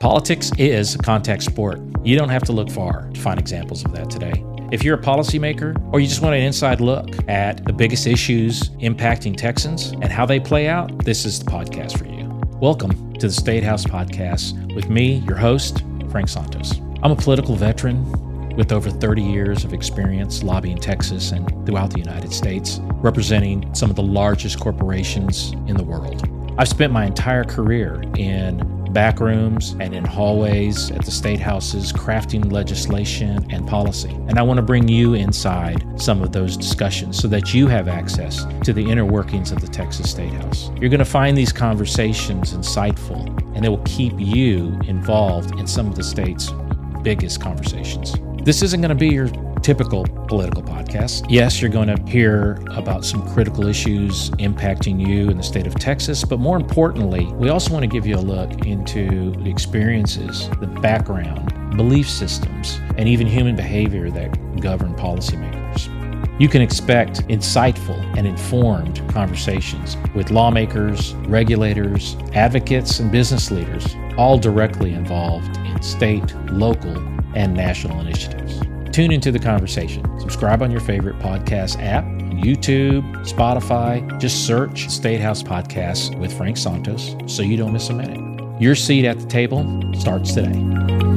Politics is a contact sport. You don't have to look far to find examples of that today. If you're a policymaker or you just want an inside look at the biggest issues impacting Texans and how they play out, this is the podcast for you. Welcome to the State House Podcast with me, your host, Frank Santos. I'm a political veteran with over 30 years of experience lobbying Texas and throughout the United States, representing some of the largest corporations in the world. I've spent my entire career in back rooms and in hallways at the state houses crafting legislation and policy. And I want to bring you inside some of those discussions so that you have access to the inner workings of the Texas State House. You're going to find these conversations insightful and they will keep you involved in some of the state's biggest conversations. This isn't going to be your typical political podcast. Yes, you're going to hear about some critical issues impacting you in the state of Texas, but more importantly, we also want to give you a look into the experiences, the background, belief systems, and even human behavior that govern policymakers. You can expect insightful and informed conversations with lawmakers, regulators, advocates, and business leaders, all directly involved in state, local, and national initiatives. Tune into the conversation. Subscribe on your favorite podcast app, YouTube, Spotify. Just search State House Podcasts with Frank Santos so you don't miss a minute. Your seat at the table starts today.